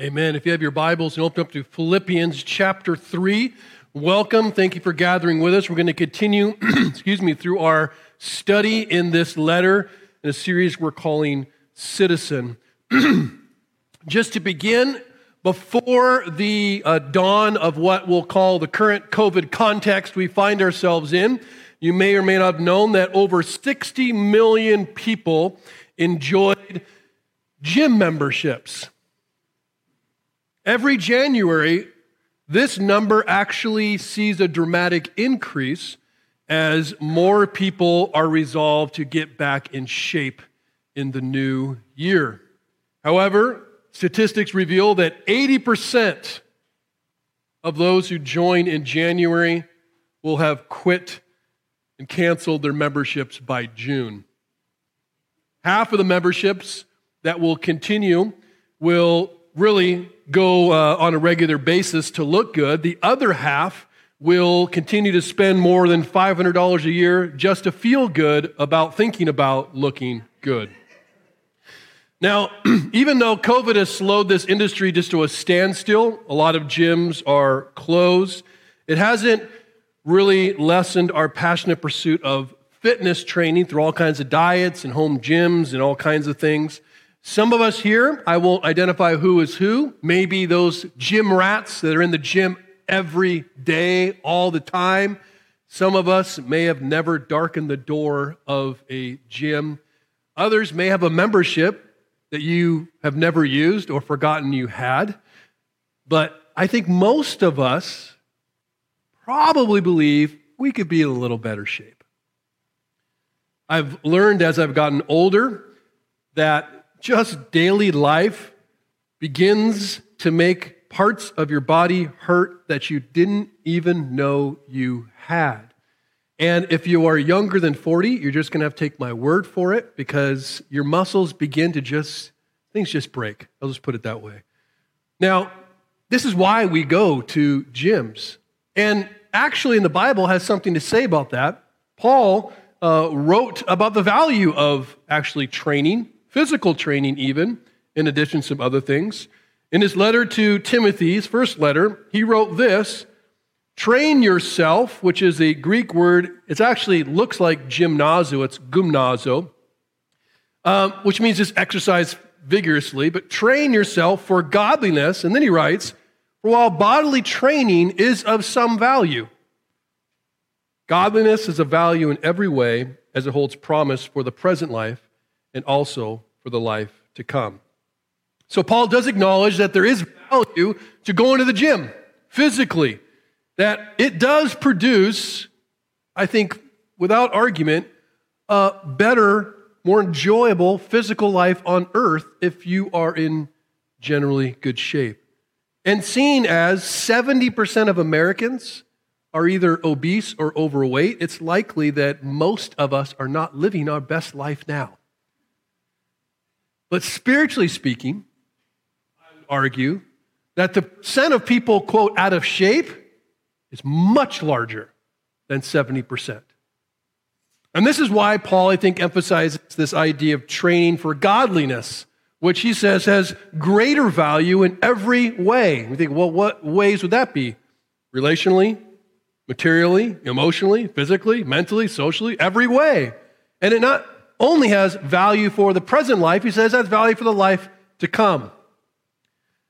Amen. If you have your Bibles and open up to Philippians chapter 3, welcome. Thank you for gathering with us. We're going to continue, excuse me, through our study in this letter in a series we're calling Citizen. Just to begin, before the uh, dawn of what we'll call the current COVID context we find ourselves in, you may or may not have known that over 60 million people enjoyed gym memberships. Every January, this number actually sees a dramatic increase as more people are resolved to get back in shape in the new year. However, statistics reveal that 80% of those who join in January will have quit and canceled their memberships by June. Half of the memberships that will continue will really go uh, on a regular basis to look good. The other half will continue to spend more than $500 a year just to feel good about thinking about looking good. Now, even though COVID has slowed this industry just to a standstill, a lot of gyms are closed, it hasn't really lessened our passionate pursuit of fitness training through all kinds of diets and home gyms and all kinds of things. Some of us here, I won't identify who is who, maybe those gym rats that are in the gym every day, all the time. Some of us may have never darkened the door of a gym. Others may have a membership that you have never used or forgotten you had. But I think most of us probably believe we could be in a little better shape. I've learned as I've gotten older that just daily life begins to make parts of your body hurt that you didn't even know you had. And if you are younger than 40, you're just going to have to take my word for it because your muscles begin to just, things just break. I'll just put it that way. Now, this is why we go to gyms. And actually, in the Bible, has something to say about that. Paul uh, wrote about the value of actually training physical training, even, in addition to some other things. In his letter to Timothy's first letter, he wrote this Train yourself, which is a Greek word, it actually looks like gymnazo, it's gymnazo, um, which means just exercise vigorously, but train yourself for godliness. And then he writes, For while bodily training is of some value, godliness is of value in every way as it holds promise for the present life and also for the life to come. So, Paul does acknowledge that there is value to going to the gym physically, that it does produce, I think, without argument, a better, more enjoyable physical life on earth if you are in generally good shape. And seeing as 70% of Americans are either obese or overweight, it's likely that most of us are not living our best life now. But spiritually speaking, I would argue that the percent of people, quote, out of shape is much larger than 70%. And this is why Paul, I think, emphasizes this idea of training for godliness, which he says has greater value in every way. We think, well, what ways would that be? Relationally, materially, emotionally, physically, mentally, socially, every way. And it not only has value for the present life, he says has value for the life to come.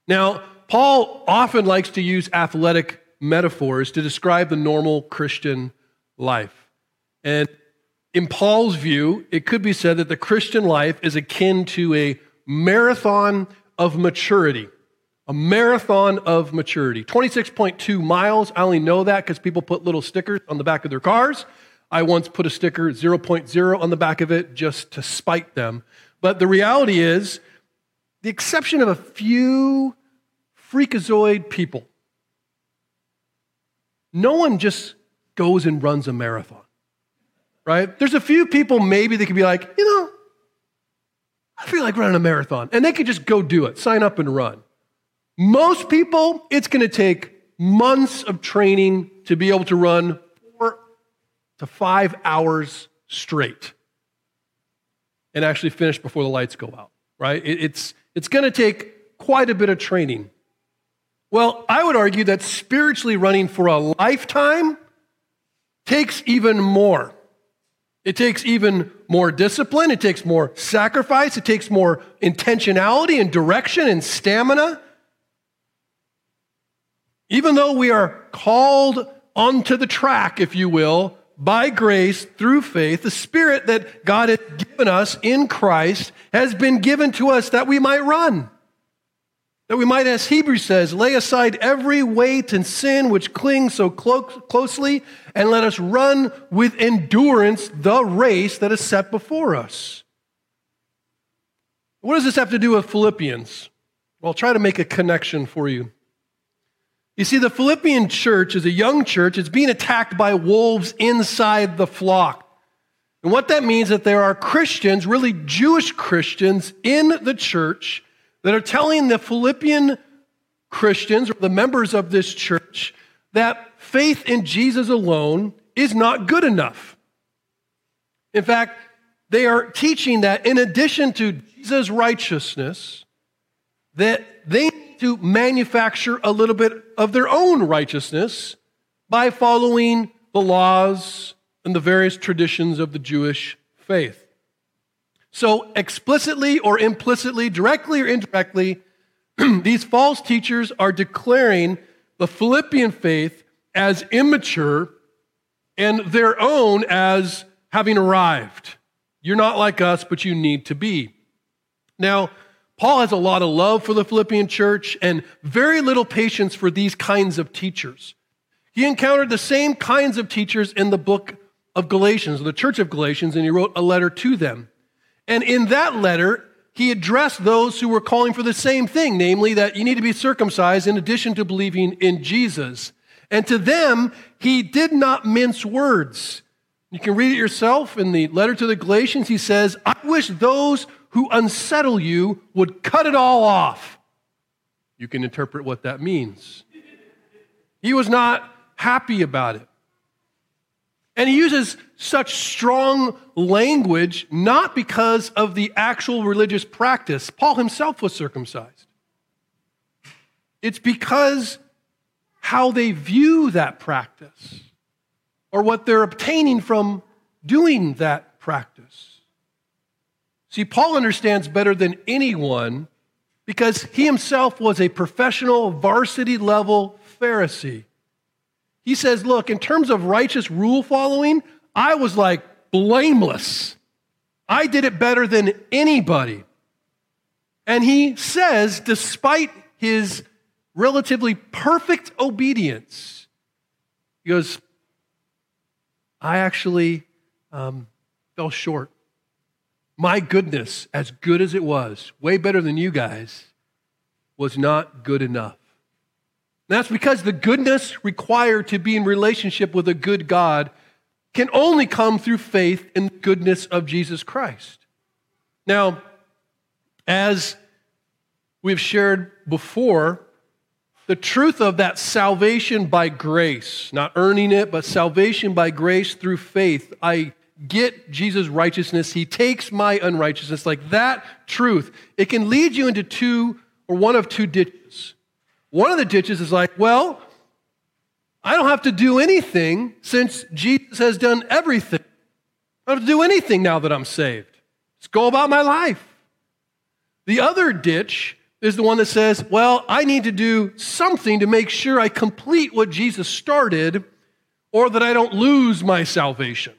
Now, Paul often likes to use athletic metaphors to describe the normal Christian life. And in Paul's view, it could be said that the Christian life is akin to a marathon of maturity. A marathon of maturity. 26.2 miles. I only know that because people put little stickers on the back of their cars. I once put a sticker 0.0 on the back of it just to spite them. But the reality is, the exception of a few freakazoid people, no one just goes and runs a marathon, right? There's a few people maybe that could be like, you know, I feel like running a marathon. And they could just go do it, sign up and run. Most people, it's going to take months of training to be able to run to five hours straight and actually finish before the lights go out, right? It's, it's going to take quite a bit of training. Well, I would argue that spiritually running for a lifetime takes even more. It takes even more discipline, it takes more sacrifice, it takes more intentionality and direction and stamina. Even though we are called onto the track, if you will, by grace through faith, the Spirit that God has given us in Christ has been given to us that we might run. That we might, as Hebrews says, lay aside every weight and sin which clings so clo- closely, and let us run with endurance the race that is set before us. What does this have to do with Philippians? Well, I'll try to make a connection for you. You see, the Philippian church is a young church. It's being attacked by wolves inside the flock. And what that means is that there are Christians, really Jewish Christians, in the church that are telling the Philippian Christians, or the members of this church, that faith in Jesus alone is not good enough. In fact, they are teaching that in addition to Jesus' righteousness, that they to manufacture a little bit of their own righteousness by following the laws and the various traditions of the Jewish faith. So, explicitly or implicitly, directly or indirectly, these false teachers are declaring the Philippian faith as immature and their own as having arrived. You're not like us, but you need to be. Now, Paul has a lot of love for the Philippian church and very little patience for these kinds of teachers. He encountered the same kinds of teachers in the book of Galatians, the church of Galatians, and he wrote a letter to them. And in that letter, he addressed those who were calling for the same thing, namely that you need to be circumcised in addition to believing in Jesus. And to them, he did not mince words. You can read it yourself in the letter to the Galatians. He says, I wish those who unsettle you would cut it all off. You can interpret what that means. He was not happy about it. And he uses such strong language not because of the actual religious practice. Paul himself was circumcised. It's because how they view that practice or what they're obtaining from doing that practice. See, Paul understands better than anyone because he himself was a professional varsity level Pharisee. He says, Look, in terms of righteous rule following, I was like blameless. I did it better than anybody. And he says, despite his relatively perfect obedience, he goes, I actually um, fell short. My goodness, as good as it was, way better than you guys, was not good enough. That's because the goodness required to be in relationship with a good God can only come through faith in the goodness of Jesus Christ. Now, as we've shared before, the truth of that salvation by grace, not earning it, but salvation by grace through faith, I get Jesus' righteousness, he takes my unrighteousness, like that truth, it can lead you into two or one of two ditches. One of the ditches is like, well, I don't have to do anything since Jesus has done everything. I don't have to do anything now that I'm saved. Just go about my life. The other ditch is the one that says, well, I need to do something to make sure I complete what Jesus started or that I don't lose my salvation.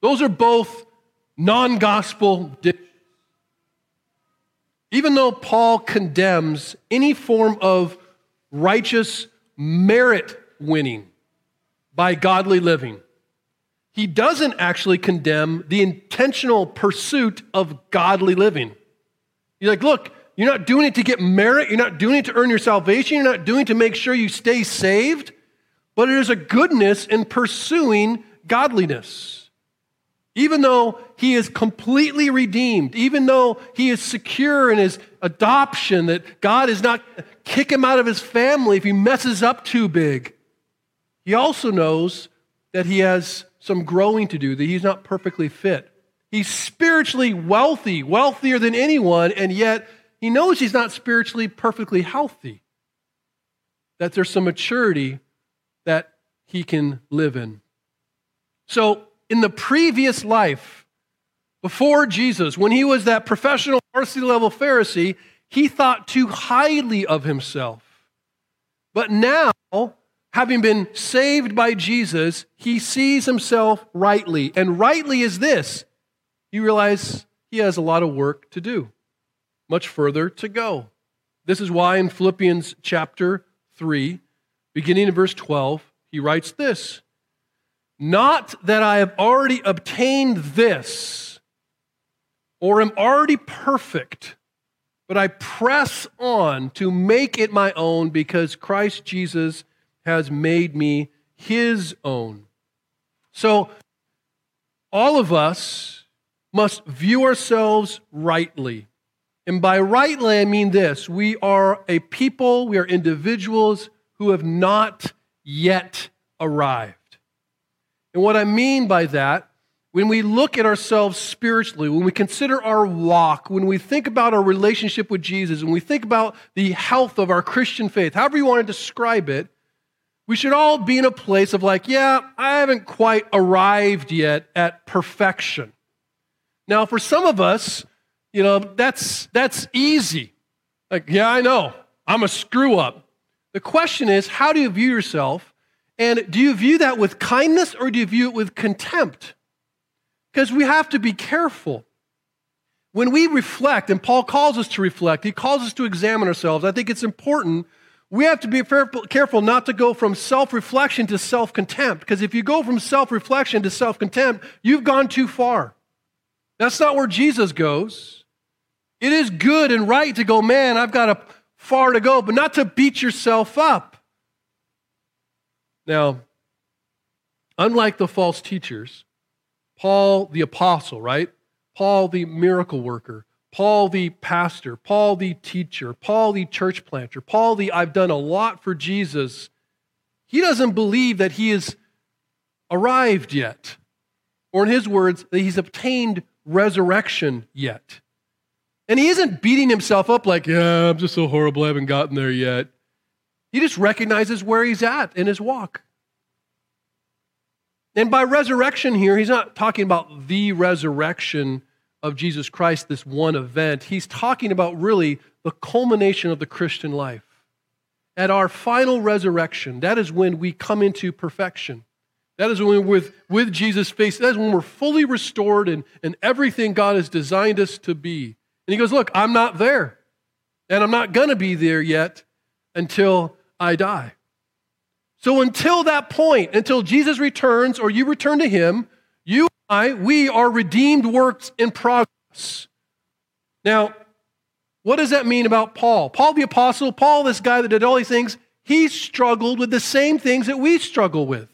Those are both non gospel ditches. Even though Paul condemns any form of righteous merit winning by godly living, he doesn't actually condemn the intentional pursuit of godly living. He's like, look, you're not doing it to get merit, you're not doing it to earn your salvation, you're not doing it to make sure you stay saved, but it is a goodness in pursuing godliness. Even though he is completely redeemed, even though he is secure in his adoption, that God is not kick him out of his family if he messes up too big, he also knows that he has some growing to do, that he's not perfectly fit. He's spiritually wealthy, wealthier than anyone, and yet he knows he's not spiritually perfectly healthy, that there's some maturity that he can live in. So, in the previous life, before Jesus, when he was that professional varsity level Pharisee, he thought too highly of himself. But now, having been saved by Jesus, he sees himself rightly. And rightly is this you realize he has a lot of work to do, much further to go. This is why in Philippians chapter 3, beginning in verse 12, he writes this Not that I have already obtained this or am already perfect, but I press on to make it my own because Christ Jesus has made me his own. So, all of us must view ourselves rightly. And by rightly, I mean this we are a people, we are individuals who have not yet arrived. And what I mean by that, when we look at ourselves spiritually, when we consider our walk, when we think about our relationship with Jesus, when we think about the health of our Christian faith, however you want to describe it, we should all be in a place of like, yeah, I haven't quite arrived yet at perfection. Now, for some of us, you know, that's that's easy. Like, yeah, I know. I'm a screw up. The question is, how do you view yourself? And do you view that with kindness or do you view it with contempt? Because we have to be careful. When we reflect, and Paul calls us to reflect, he calls us to examine ourselves. I think it's important we have to be careful not to go from self reflection to self contempt, because if you go from self reflection to self contempt, you've gone too far. That's not where Jesus goes. It is good and right to go, man, I've got a far to go, but not to beat yourself up. Now, unlike the false teachers, Paul the apostle, right? Paul the miracle worker, Paul the pastor, Paul the teacher, Paul the church planter, Paul the I've done a lot for Jesus, he doesn't believe that he has arrived yet. Or in his words, that he's obtained resurrection yet. And he isn't beating himself up like, yeah, I'm just so horrible, I haven't gotten there yet. He just recognizes where he's at in his walk. And by resurrection here, he's not talking about the resurrection of Jesus Christ, this one event, he's talking about really the culmination of the Christian life. At our final resurrection, that is when we come into perfection. That is when we're with, with Jesus' face. That is when we're fully restored and, and everything God has designed us to be. And he goes, Look, I'm not there. And I'm not going to be there yet until I die. So until that point, until Jesus returns or you return to him, you and I, we are redeemed works in progress. Now, what does that mean about Paul? Paul the apostle, Paul, this guy that did all these things, he struggled with the same things that we struggle with.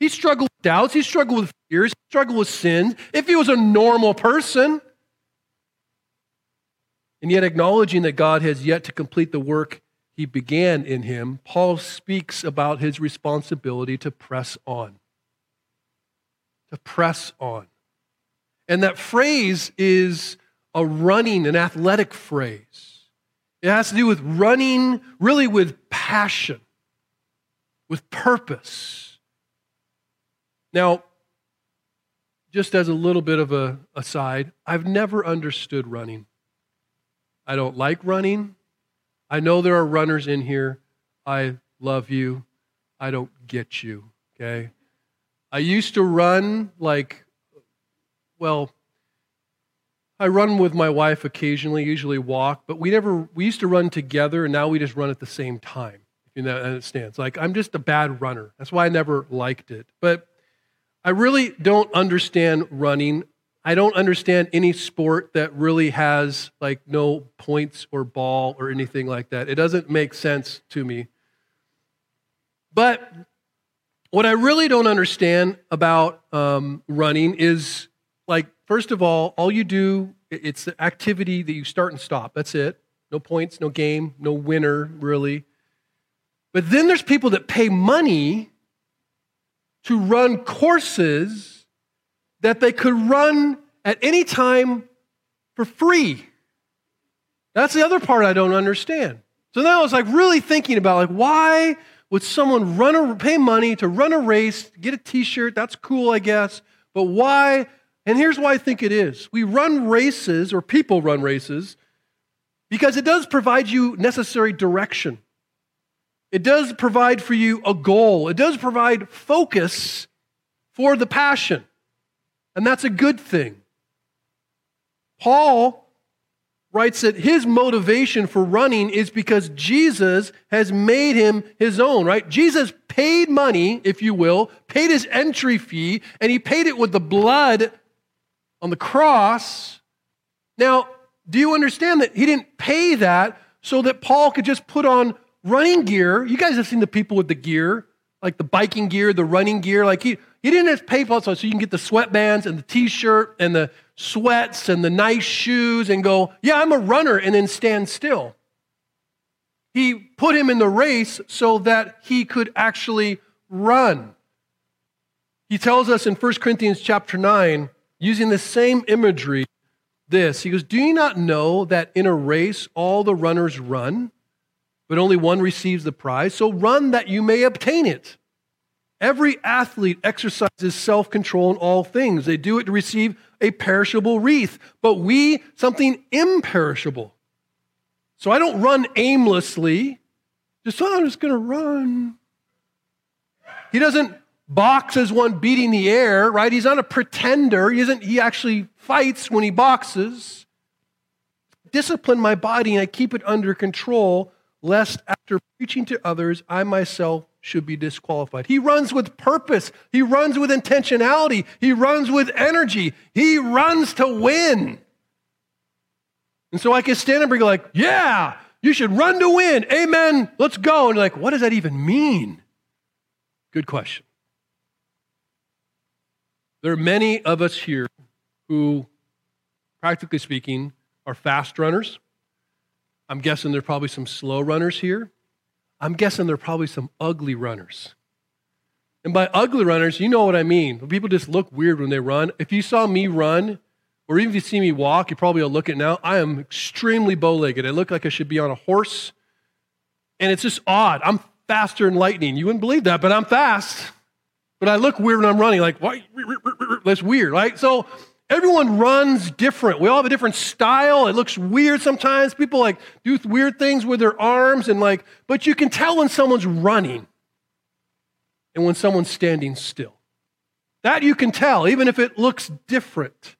He struggled with doubts, he struggled with fears, he struggled with sins. If he was a normal person, and yet acknowledging that God has yet to complete the work he began in him, Paul speaks about his responsibility to press on to press on. And that phrase is a running, an athletic phrase. It has to do with running, really with passion, with purpose. Now, just as a little bit of a aside, I've never understood running. I don't like running. I know there are runners in here. I love you. I don't get you, okay? I used to run like, well, I run with my wife occasionally, usually walk, but we never, we used to run together and now we just run at the same time. if You know, understands. Like, I'm just a bad runner. That's why I never liked it. But I really don't understand running. I don't understand any sport that really has like no points or ball or anything like that. It doesn't make sense to me. But what I really don't understand about um, running is like, first of all, all you do, it's the activity that you start and stop. That's it. No points, no game, no winner, really. But then there's people that pay money to run courses that they could run at any time for free. That's the other part I don't understand. So now I was like really thinking about like why would someone run a pay money to run a race, get a t-shirt, that's cool I guess, but why? And here's why I think it is. We run races or people run races because it does provide you necessary direction. It does provide for you a goal. It does provide focus for the passion. And that's a good thing. Paul writes that his motivation for running is because Jesus has made him his own, right? Jesus paid money, if you will, paid his entry fee, and he paid it with the blood on the cross. Now, do you understand that he didn't pay that so that Paul could just put on running gear? You guys have seen the people with the gear, like the biking gear, the running gear. Like he, he didn't just pay for it so you can get the sweatbands and the t shirt and the sweats and the nice shoes and go, yeah, I'm a runner, and then stand still. He put him in the race so that he could actually run. He tells us in 1 Corinthians chapter 9, using the same imagery, this. He goes, Do you not know that in a race all the runners run, but only one receives the prize? So run that you may obtain it. Every athlete exercises self control in all things. They do it to receive a perishable wreath, but we something imperishable. So I don't run aimlessly, just, oh, I'm just going to run. He doesn't box as one beating the air, right? He's not a pretender. He isn't, he actually fights when he boxes. Discipline my body and I keep it under control, lest after preaching to others, I myself should be disqualified. He runs with purpose. He runs with intentionality. He runs with energy. He runs to win. And so I can stand up and be like, yeah, you should run to win. Amen. Let's go. And like, what does that even mean? Good question. There are many of us here who, practically speaking, are fast runners. I'm guessing there are probably some slow runners here. I'm guessing there are probably some ugly runners. And by ugly runners, you know what I mean. People just look weird when they run. If you saw me run, or even if you see me walk, you probably will look at now. I am extremely bow legged. I look like I should be on a horse. And it's just odd. I'm faster than lightning. You wouldn't believe that, but I'm fast. But I look weird when I'm running, like, why? That's weird, right? So Everyone runs different. We all have a different style. It looks weird sometimes. People like do weird things with their arms and like, but you can tell when someone's running and when someone's standing still. That you can tell, even if it looks different.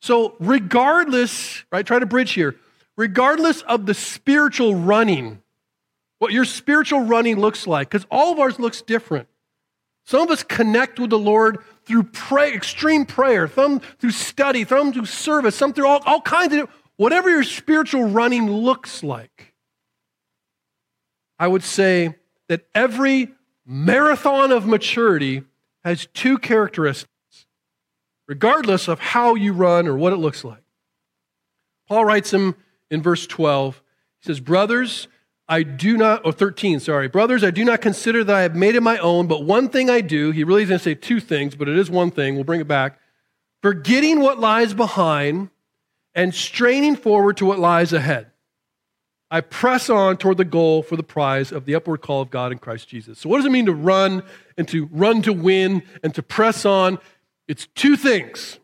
So, regardless, right, try to bridge here, regardless of the spiritual running, what your spiritual running looks like, because all of ours looks different. Some of us connect with the Lord through pray, extreme prayer, some through study, some through service, some through all, all kinds of whatever your spiritual running looks like. I would say that every marathon of maturity has two characteristics, regardless of how you run or what it looks like. Paul writes him in verse 12. He says, Brothers, I do not, or 13, sorry. Brothers, I do not consider that I have made it my own, but one thing I do. He really is going to say two things, but it is one thing. We'll bring it back. Forgetting what lies behind and straining forward to what lies ahead. I press on toward the goal for the prize of the upward call of God in Christ Jesus. So, what does it mean to run and to run to win and to press on? It's two things.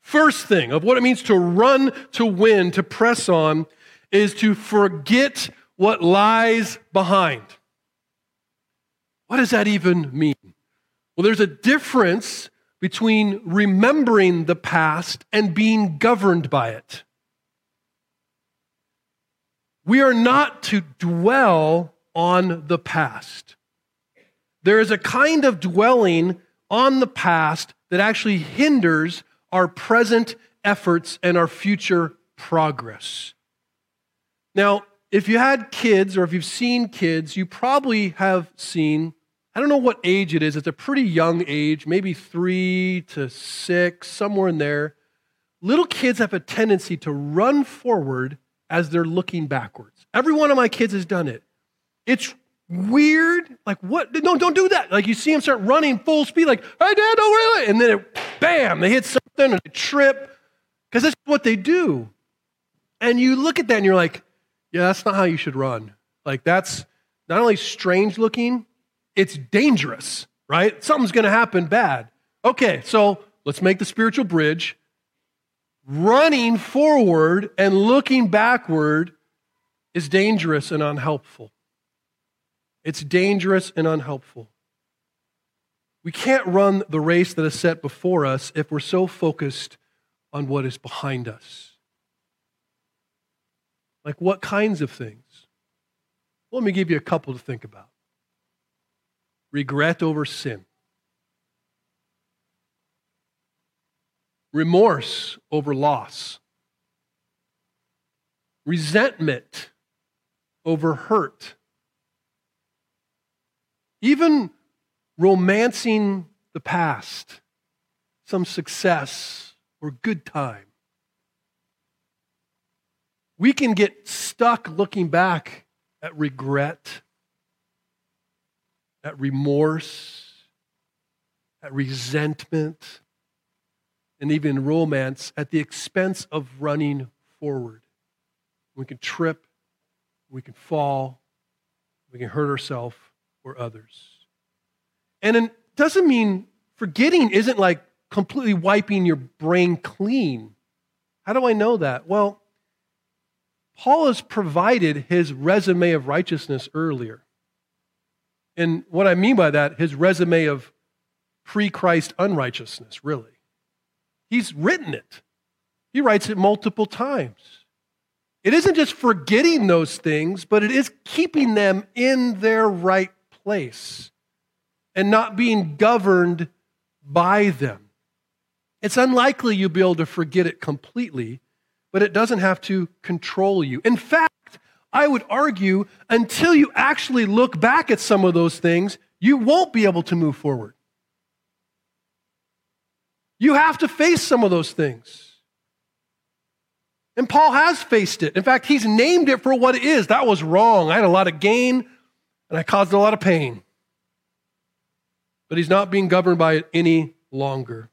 First thing of what it means to run to win, to press on, is to forget what lies behind. What does that even mean? Well, there's a difference between remembering the past and being governed by it. We are not to dwell on the past. There is a kind of dwelling on the past that actually hinders our present efforts and our future progress. Now, if you had kids or if you've seen kids, you probably have seen, I don't know what age it is, it's a pretty young age, maybe three to six, somewhere in there. Little kids have a tendency to run forward as they're looking backwards. Every one of my kids has done it. It's weird. Like, what? No, don't do that. Like, you see them start running full speed, like, hey, Dad, don't really. And then, it, bam, they hit something and they trip because that's what they do. And you look at that and you're like, yeah, that's not how you should run. Like, that's not only strange looking, it's dangerous, right? Something's going to happen bad. Okay, so let's make the spiritual bridge. Running forward and looking backward is dangerous and unhelpful. It's dangerous and unhelpful. We can't run the race that is set before us if we're so focused on what is behind us. Like what kinds of things? Let me give you a couple to think about regret over sin, remorse over loss, resentment over hurt, even romancing the past, some success or good time. We can get stuck looking back at regret, at remorse, at resentment, and even romance at the expense of running forward. We can trip, we can fall, we can hurt ourselves or others. And it doesn't mean forgetting isn't like completely wiping your brain clean. How do I know that? Well, Paul has provided his resume of righteousness earlier. And what I mean by that, his resume of pre Christ unrighteousness, really. He's written it, he writes it multiple times. It isn't just forgetting those things, but it is keeping them in their right place and not being governed by them. It's unlikely you'll be able to forget it completely, but it doesn't have to control you. In fact, I would argue until you actually look back at some of those things, you won't be able to move forward. You have to face some of those things. And Paul has faced it. In fact, he's named it for what it is. That was wrong. I had a lot of gain and I caused a lot of pain but he's not being governed by it any longer.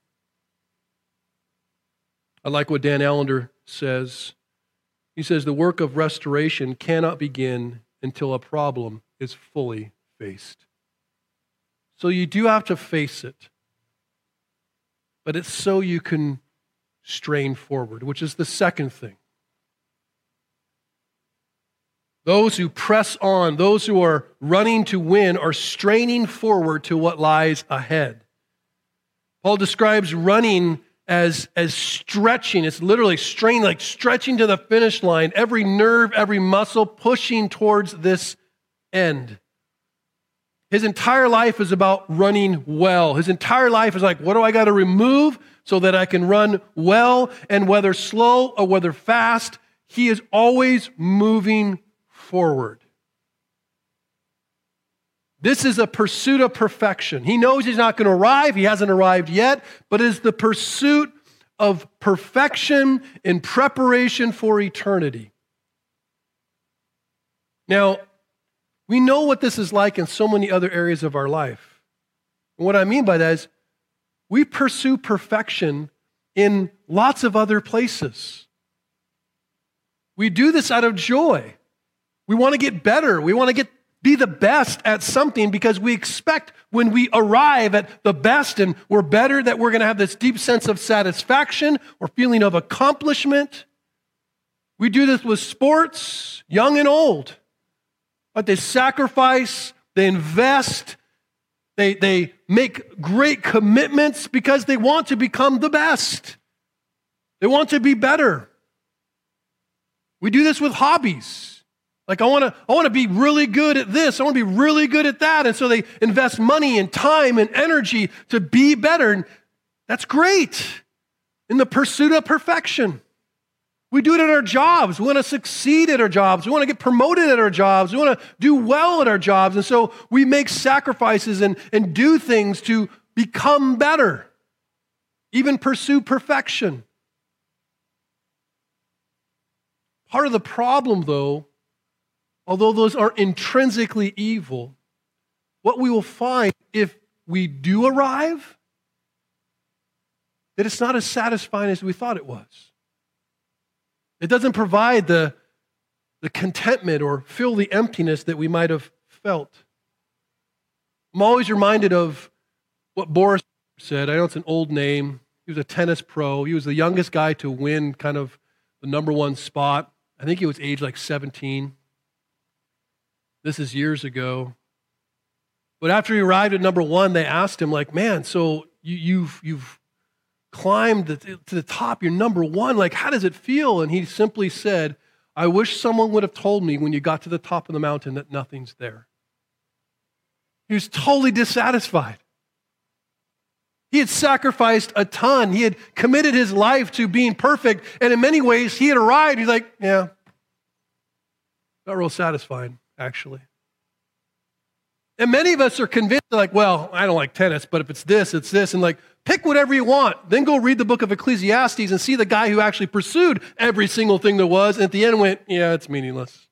I like what Dan Allender says. He says the work of restoration cannot begin until a problem is fully faced. So you do have to face it, but it's so you can strain forward, which is the second thing. Those who press on, those who are running to win, are straining forward to what lies ahead. Paul describes running as, as stretching. It's literally strain, like stretching to the finish line, every nerve, every muscle pushing towards this end. His entire life is about running well. His entire life is like, what do I got to remove so that I can run well? And whether slow or whether fast, he is always moving forward. This is a pursuit of perfection. He knows he's not going to arrive, he hasn't arrived yet, but it is the pursuit of perfection in preparation for eternity. Now, we know what this is like in so many other areas of our life. And what I mean by that is we pursue perfection in lots of other places. We do this out of joy. We want to get better. We want to get be the best at something because we expect when we arrive at the best and we're better that we're going to have this deep sense of satisfaction or feeling of accomplishment. We do this with sports, young and old. But they sacrifice, they invest, they, they make great commitments because they want to become the best. They want to be better. We do this with hobbies. Like I want to I want to be really good at this. I want to be really good at that. And so they invest money and time and energy to be better. And that's great. In the pursuit of perfection. We do it at our jobs. We want to succeed at our jobs. We want to get promoted at our jobs. We want to do well at our jobs. And so we make sacrifices and, and do things to become better, even pursue perfection. Part of the problem, though, although those are intrinsically evil, what we will find if we do arrive, that it's not as satisfying as we thought it was. It doesn't provide the, the contentment or fill the emptiness that we might have felt. I'm always reminded of what Boris said. I know it's an old name. He was a tennis pro. He was the youngest guy to win kind of the number one spot. I think he was age like 17. This is years ago. But after he arrived at number one, they asked him, like, man, so you, you've, you've climbed to the top, you're number one. Like, how does it feel? And he simply said, I wish someone would have told me when you got to the top of the mountain that nothing's there. He was totally dissatisfied. He had sacrificed a ton. He had committed his life to being perfect. And in many ways, he had arrived. He's like, yeah, not real satisfying, actually. And many of us are convinced, like, well, I don't like tennis, but if it's this, it's this. And like, pick whatever you want. Then go read the book of Ecclesiastes and see the guy who actually pursued every single thing there was. And at the end went, yeah, it's meaningless.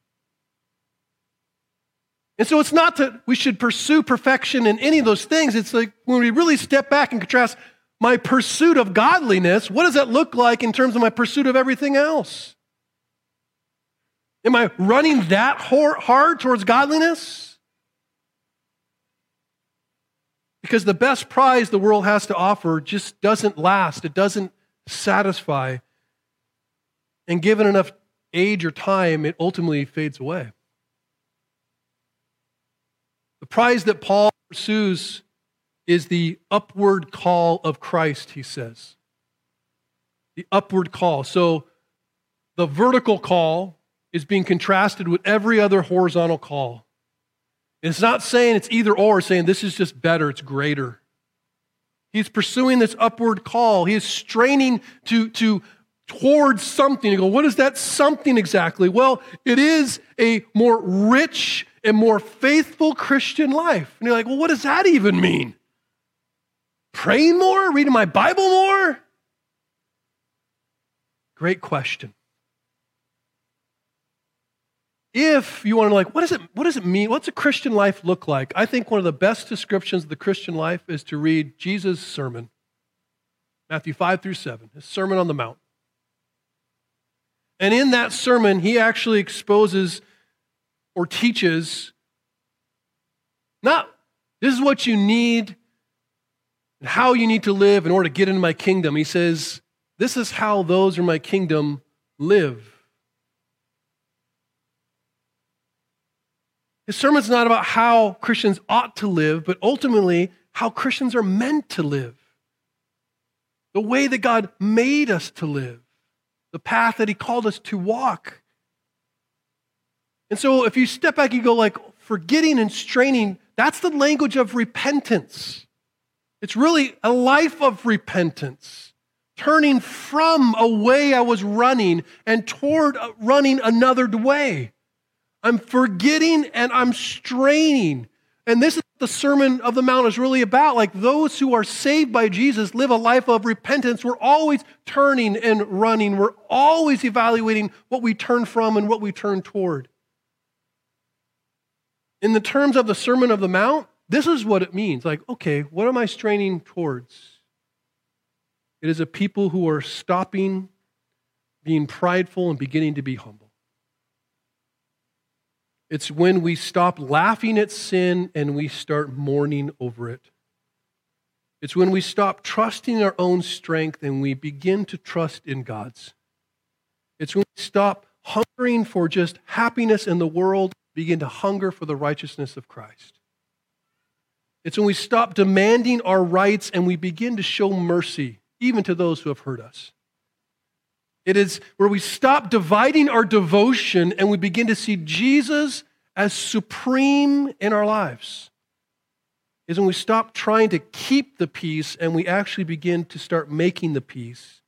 And so it's not that we should pursue perfection in any of those things. It's like when we really step back and contrast my pursuit of godliness, what does that look like in terms of my pursuit of everything else? Am I running that hard towards godliness? Because the best prize the world has to offer just doesn't last, it doesn't satisfy. And given enough age or time, it ultimately fades away. The prize that Paul pursues is the upward call of Christ, he says. The upward call. So the vertical call is being contrasted with every other horizontal call. It's not saying it's either or, saying this is just better, it's greater. He's pursuing this upward call. He is straining to, to towards something. You go, what is that something exactly? Well, it is a more rich and more faithful Christian life. And you're like, well, what does that even mean? Praying more? Reading my Bible more? Great question if you want to like what does it what does it mean what's a christian life look like? I think one of the best descriptions of the christian life is to read jesus sermon matthew 5 through 7 his sermon on the mount. And in that sermon he actually exposes or teaches not this is what you need and how you need to live in order to get into my kingdom. He says this is how those in my kingdom live His sermon's not about how Christians ought to live, but ultimately how Christians are meant to live. The way that God made us to live, the path that He called us to walk. And so if you step back, you go like, forgetting and straining, that's the language of repentance. It's really a life of repentance, turning from a way I was running and toward running another way. I'm forgetting and I'm straining. And this is what the Sermon of the Mount is really about. Like those who are saved by Jesus live a life of repentance. We're always turning and running. We're always evaluating what we turn from and what we turn toward. In the terms of the Sermon of the Mount, this is what it means. Like, okay, what am I straining towards? It is a people who are stopping being prideful and beginning to be humble. It's when we stop laughing at sin and we start mourning over it. It's when we stop trusting our own strength and we begin to trust in God's. It's when we stop hungering for just happiness in the world, begin to hunger for the righteousness of Christ. It's when we stop demanding our rights and we begin to show mercy, even to those who have hurt us. It is where we stop dividing our devotion and we begin to see Jesus as supreme in our lives. Is when we stop trying to keep the peace and we actually begin to start making the peace.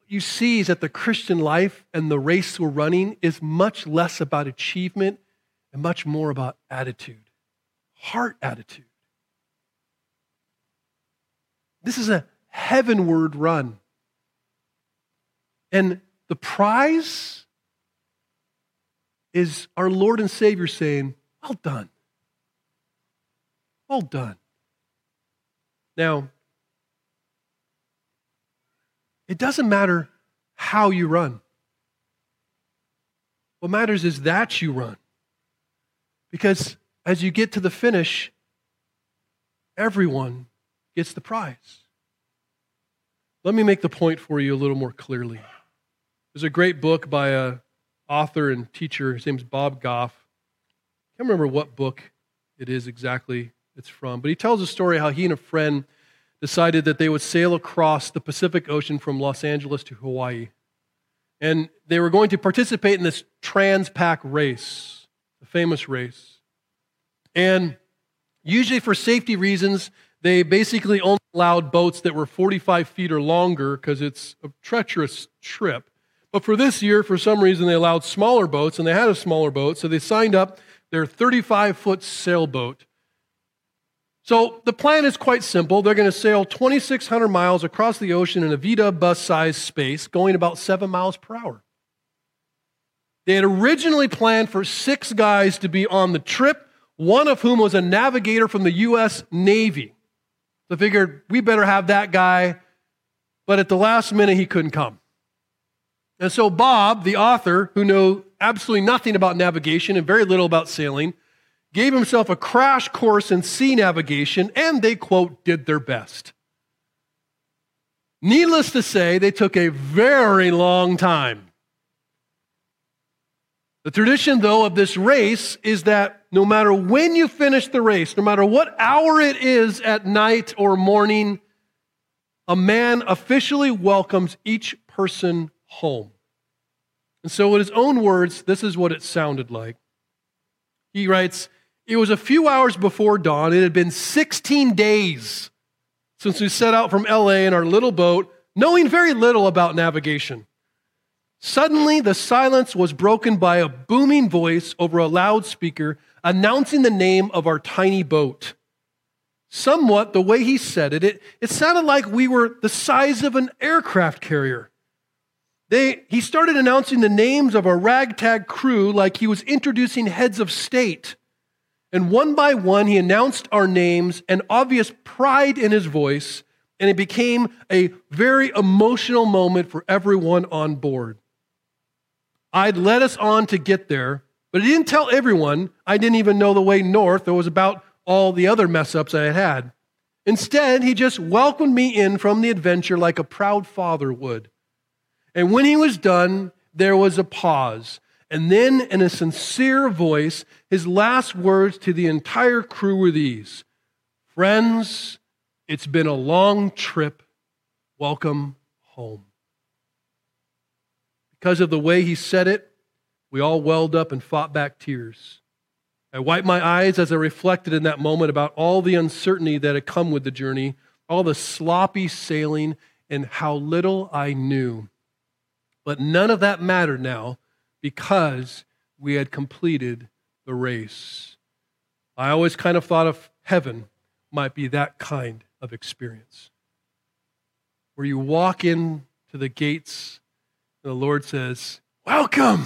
What you see is that the Christian life and the race we're running is much less about achievement and much more about attitude, heart attitude. This is a heavenward run. And the prize is our Lord and Savior saying, Well done. Well done. Now, it doesn't matter how you run. What matters is that you run. Because as you get to the finish, everyone gets the prize. Let me make the point for you a little more clearly. There's a great book by a author and teacher. His name's Bob Goff. I can't remember what book it is exactly it's from, but he tells a story how he and a friend decided that they would sail across the Pacific Ocean from Los Angeles to Hawaii. And they were going to participate in this Transpac race, a famous race. And usually, for safety reasons, they basically only allowed boats that were 45 feet or longer because it's a treacherous trip. But for this year, for some reason, they allowed smaller boats, and they had a smaller boat, so they signed up their 35 foot sailboat. So the plan is quite simple. They're going to sail 2,600 miles across the ocean in a VW bus sized space, going about seven miles per hour. They had originally planned for six guys to be on the trip, one of whom was a navigator from the U.S. Navy. They figured we better have that guy, but at the last minute he couldn't come. And so Bob, the author, who knew absolutely nothing about navigation and very little about sailing, gave himself a crash course in sea navigation, and they, quote, did their best. Needless to say, they took a very long time. The tradition, though, of this race is that no matter when you finish the race, no matter what hour it is at night or morning, a man officially welcomes each person home. And so, in his own words, this is what it sounded like. He writes, It was a few hours before dawn. It had been 16 days since we set out from LA in our little boat, knowing very little about navigation. Suddenly, the silence was broken by a booming voice over a loudspeaker announcing the name of our tiny boat. Somewhat the way he said it, it, it sounded like we were the size of an aircraft carrier. They, he started announcing the names of a ragtag crew like he was introducing heads of state. And one by one, he announced our names and obvious pride in his voice, and it became a very emotional moment for everyone on board. I'd led us on to get there, but he didn't tell everyone I didn't even know the way north or was about all the other mess ups I had had. Instead, he just welcomed me in from the adventure like a proud father would. And when he was done, there was a pause. And then, in a sincere voice, his last words to the entire crew were these Friends, it's been a long trip. Welcome home. Because of the way he said it, we all welled up and fought back tears. I wiped my eyes as I reflected in that moment about all the uncertainty that had come with the journey, all the sloppy sailing, and how little I knew. But none of that mattered now because we had completed the race. I always kind of thought of heaven might be that kind of experience where you walk in to the gates and the Lord says, Welcome.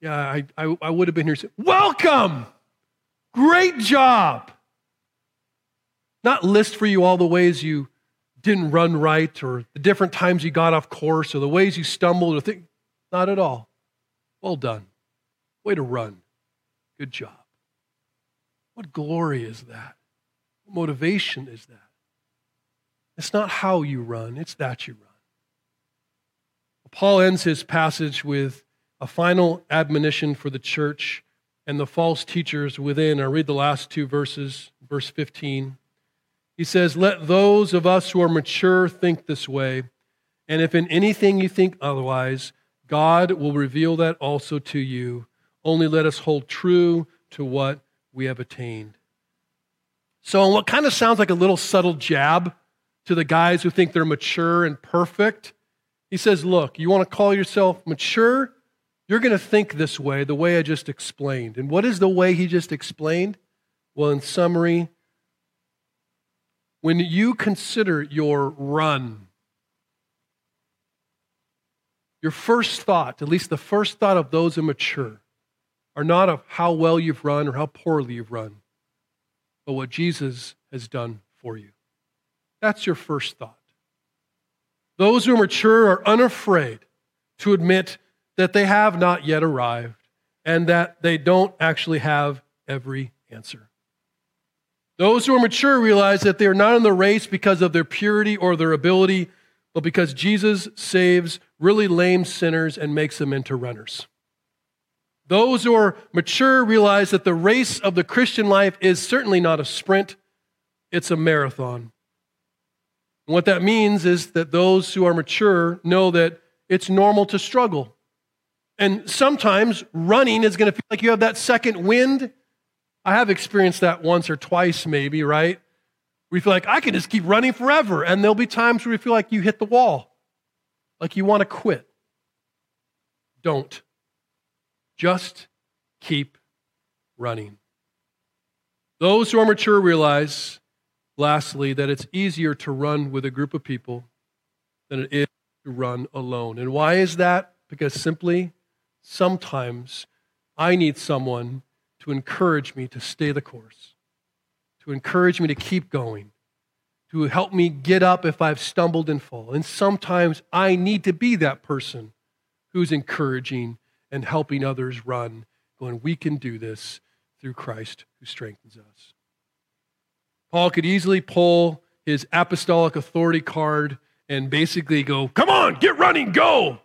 Yeah, I, I, I would have been here saying, Welcome. Great job. Not list for you all the ways you didn't run right or the different times you got off course or the ways you stumbled or think not at all. Well done. Way to run. Good job. What glory is that? What motivation is that? It's not how you run it's that you run. Paul ends his passage with a final admonition for the church and the false teachers within. I read the last two verses verse 15 he says, Let those of us who are mature think this way, and if in anything you think otherwise, God will reveal that also to you. Only let us hold true to what we have attained. So, in what kind of sounds like a little subtle jab to the guys who think they're mature and perfect, he says, Look, you want to call yourself mature? You're going to think this way, the way I just explained. And what is the way he just explained? Well, in summary, when you consider your run, your first thought, at least the first thought of those immature, are not of how well you've run or how poorly you've run, but what Jesus has done for you. That's your first thought. Those who are mature are unafraid to admit that they have not yet arrived and that they don't actually have every answer. Those who are mature realize that they are not in the race because of their purity or their ability, but because Jesus saves really lame sinners and makes them into runners. Those who are mature realize that the race of the Christian life is certainly not a sprint, it's a marathon. And what that means is that those who are mature know that it's normal to struggle. And sometimes running is going to feel like you have that second wind. I have experienced that once or twice, maybe, right? We feel like I can just keep running forever. And there'll be times where you feel like you hit the wall, like you want to quit. Don't. Just keep running. Those who are mature realize, lastly, that it's easier to run with a group of people than it is to run alone. And why is that? Because simply, sometimes I need someone to encourage me to stay the course, to encourage me to keep going, to help me get up if I've stumbled and fall. And sometimes I need to be that person who's encouraging and helping others run, going, we can do this through Christ who strengthens us. Paul could easily pull his apostolic authority card and basically go, Come on, get running, go.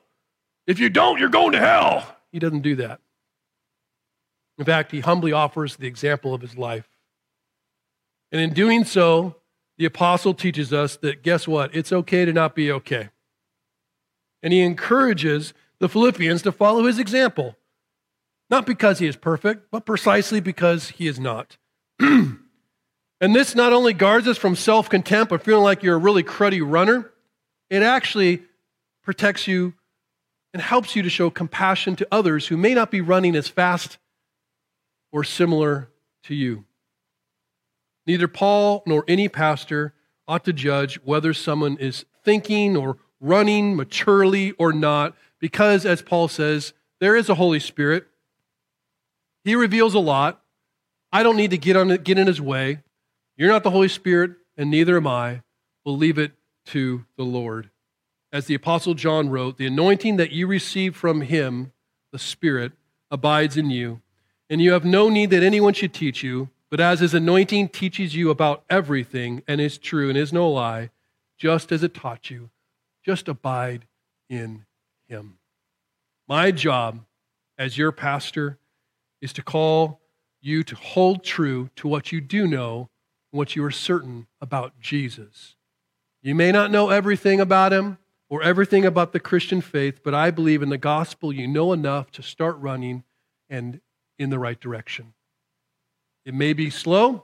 If you don't, you're going to hell. He doesn't do that. In fact, he humbly offers the example of his life. And in doing so, the apostle teaches us that guess what? It's okay to not be okay. And he encourages the Philippians to follow his example. Not because he is perfect, but precisely because he is not. and this not only guards us from self contempt or feeling like you're a really cruddy runner, it actually protects you and helps you to show compassion to others who may not be running as fast or similar to you. Neither Paul nor any pastor ought to judge whether someone is thinking or running maturely or not because, as Paul says, there is a Holy Spirit. He reveals a lot. I don't need to get, on, get in his way. You're not the Holy Spirit, and neither am I. We'll leave it to the Lord. As the Apostle John wrote, the anointing that you receive from him, the Spirit, abides in you, and you have no need that anyone should teach you, but as his anointing teaches you about everything and is true and is no lie, just as it taught you, just abide in him. My job as your pastor is to call you to hold true to what you do know and what you are certain about Jesus. You may not know everything about him or everything about the Christian faith, but I believe in the gospel you know enough to start running and in the right direction. It may be slow,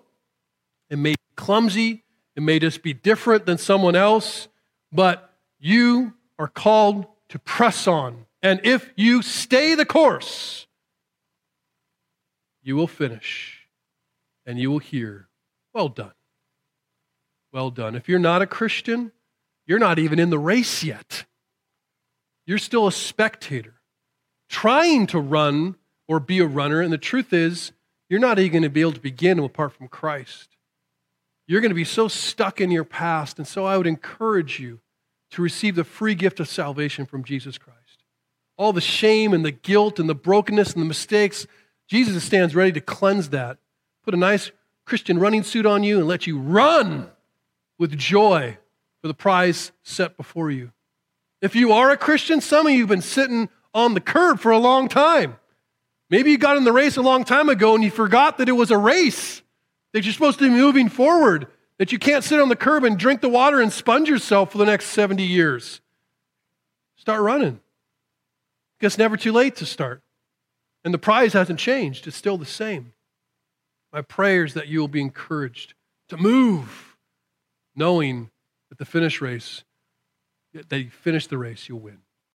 it may be clumsy, it may just be different than someone else, but you are called to press on. And if you stay the course, you will finish and you will hear, Well done. Well done. If you're not a Christian, you're not even in the race yet. You're still a spectator, trying to run or be a runner. And the truth is, you're not even going to be able to begin apart from Christ. You're going to be so stuck in your past. And so I would encourage you to receive the free gift of salvation from Jesus Christ. All the shame and the guilt and the brokenness and the mistakes, Jesus stands ready to cleanse that. Put a nice Christian running suit on you and let you run with joy for the prize set before you. If you are a Christian, some of you have been sitting on the curb for a long time. Maybe you got in the race a long time ago and you forgot that it was a race, that you're supposed to be moving forward that you can't sit on the curb and drink the water and sponge yourself for the next 70 years. Start running. It's never too late to start. And the prize hasn't changed, it's still the same. My prayer is that you will be encouraged to move, knowing that the finish race, that you finish the race, you'll win.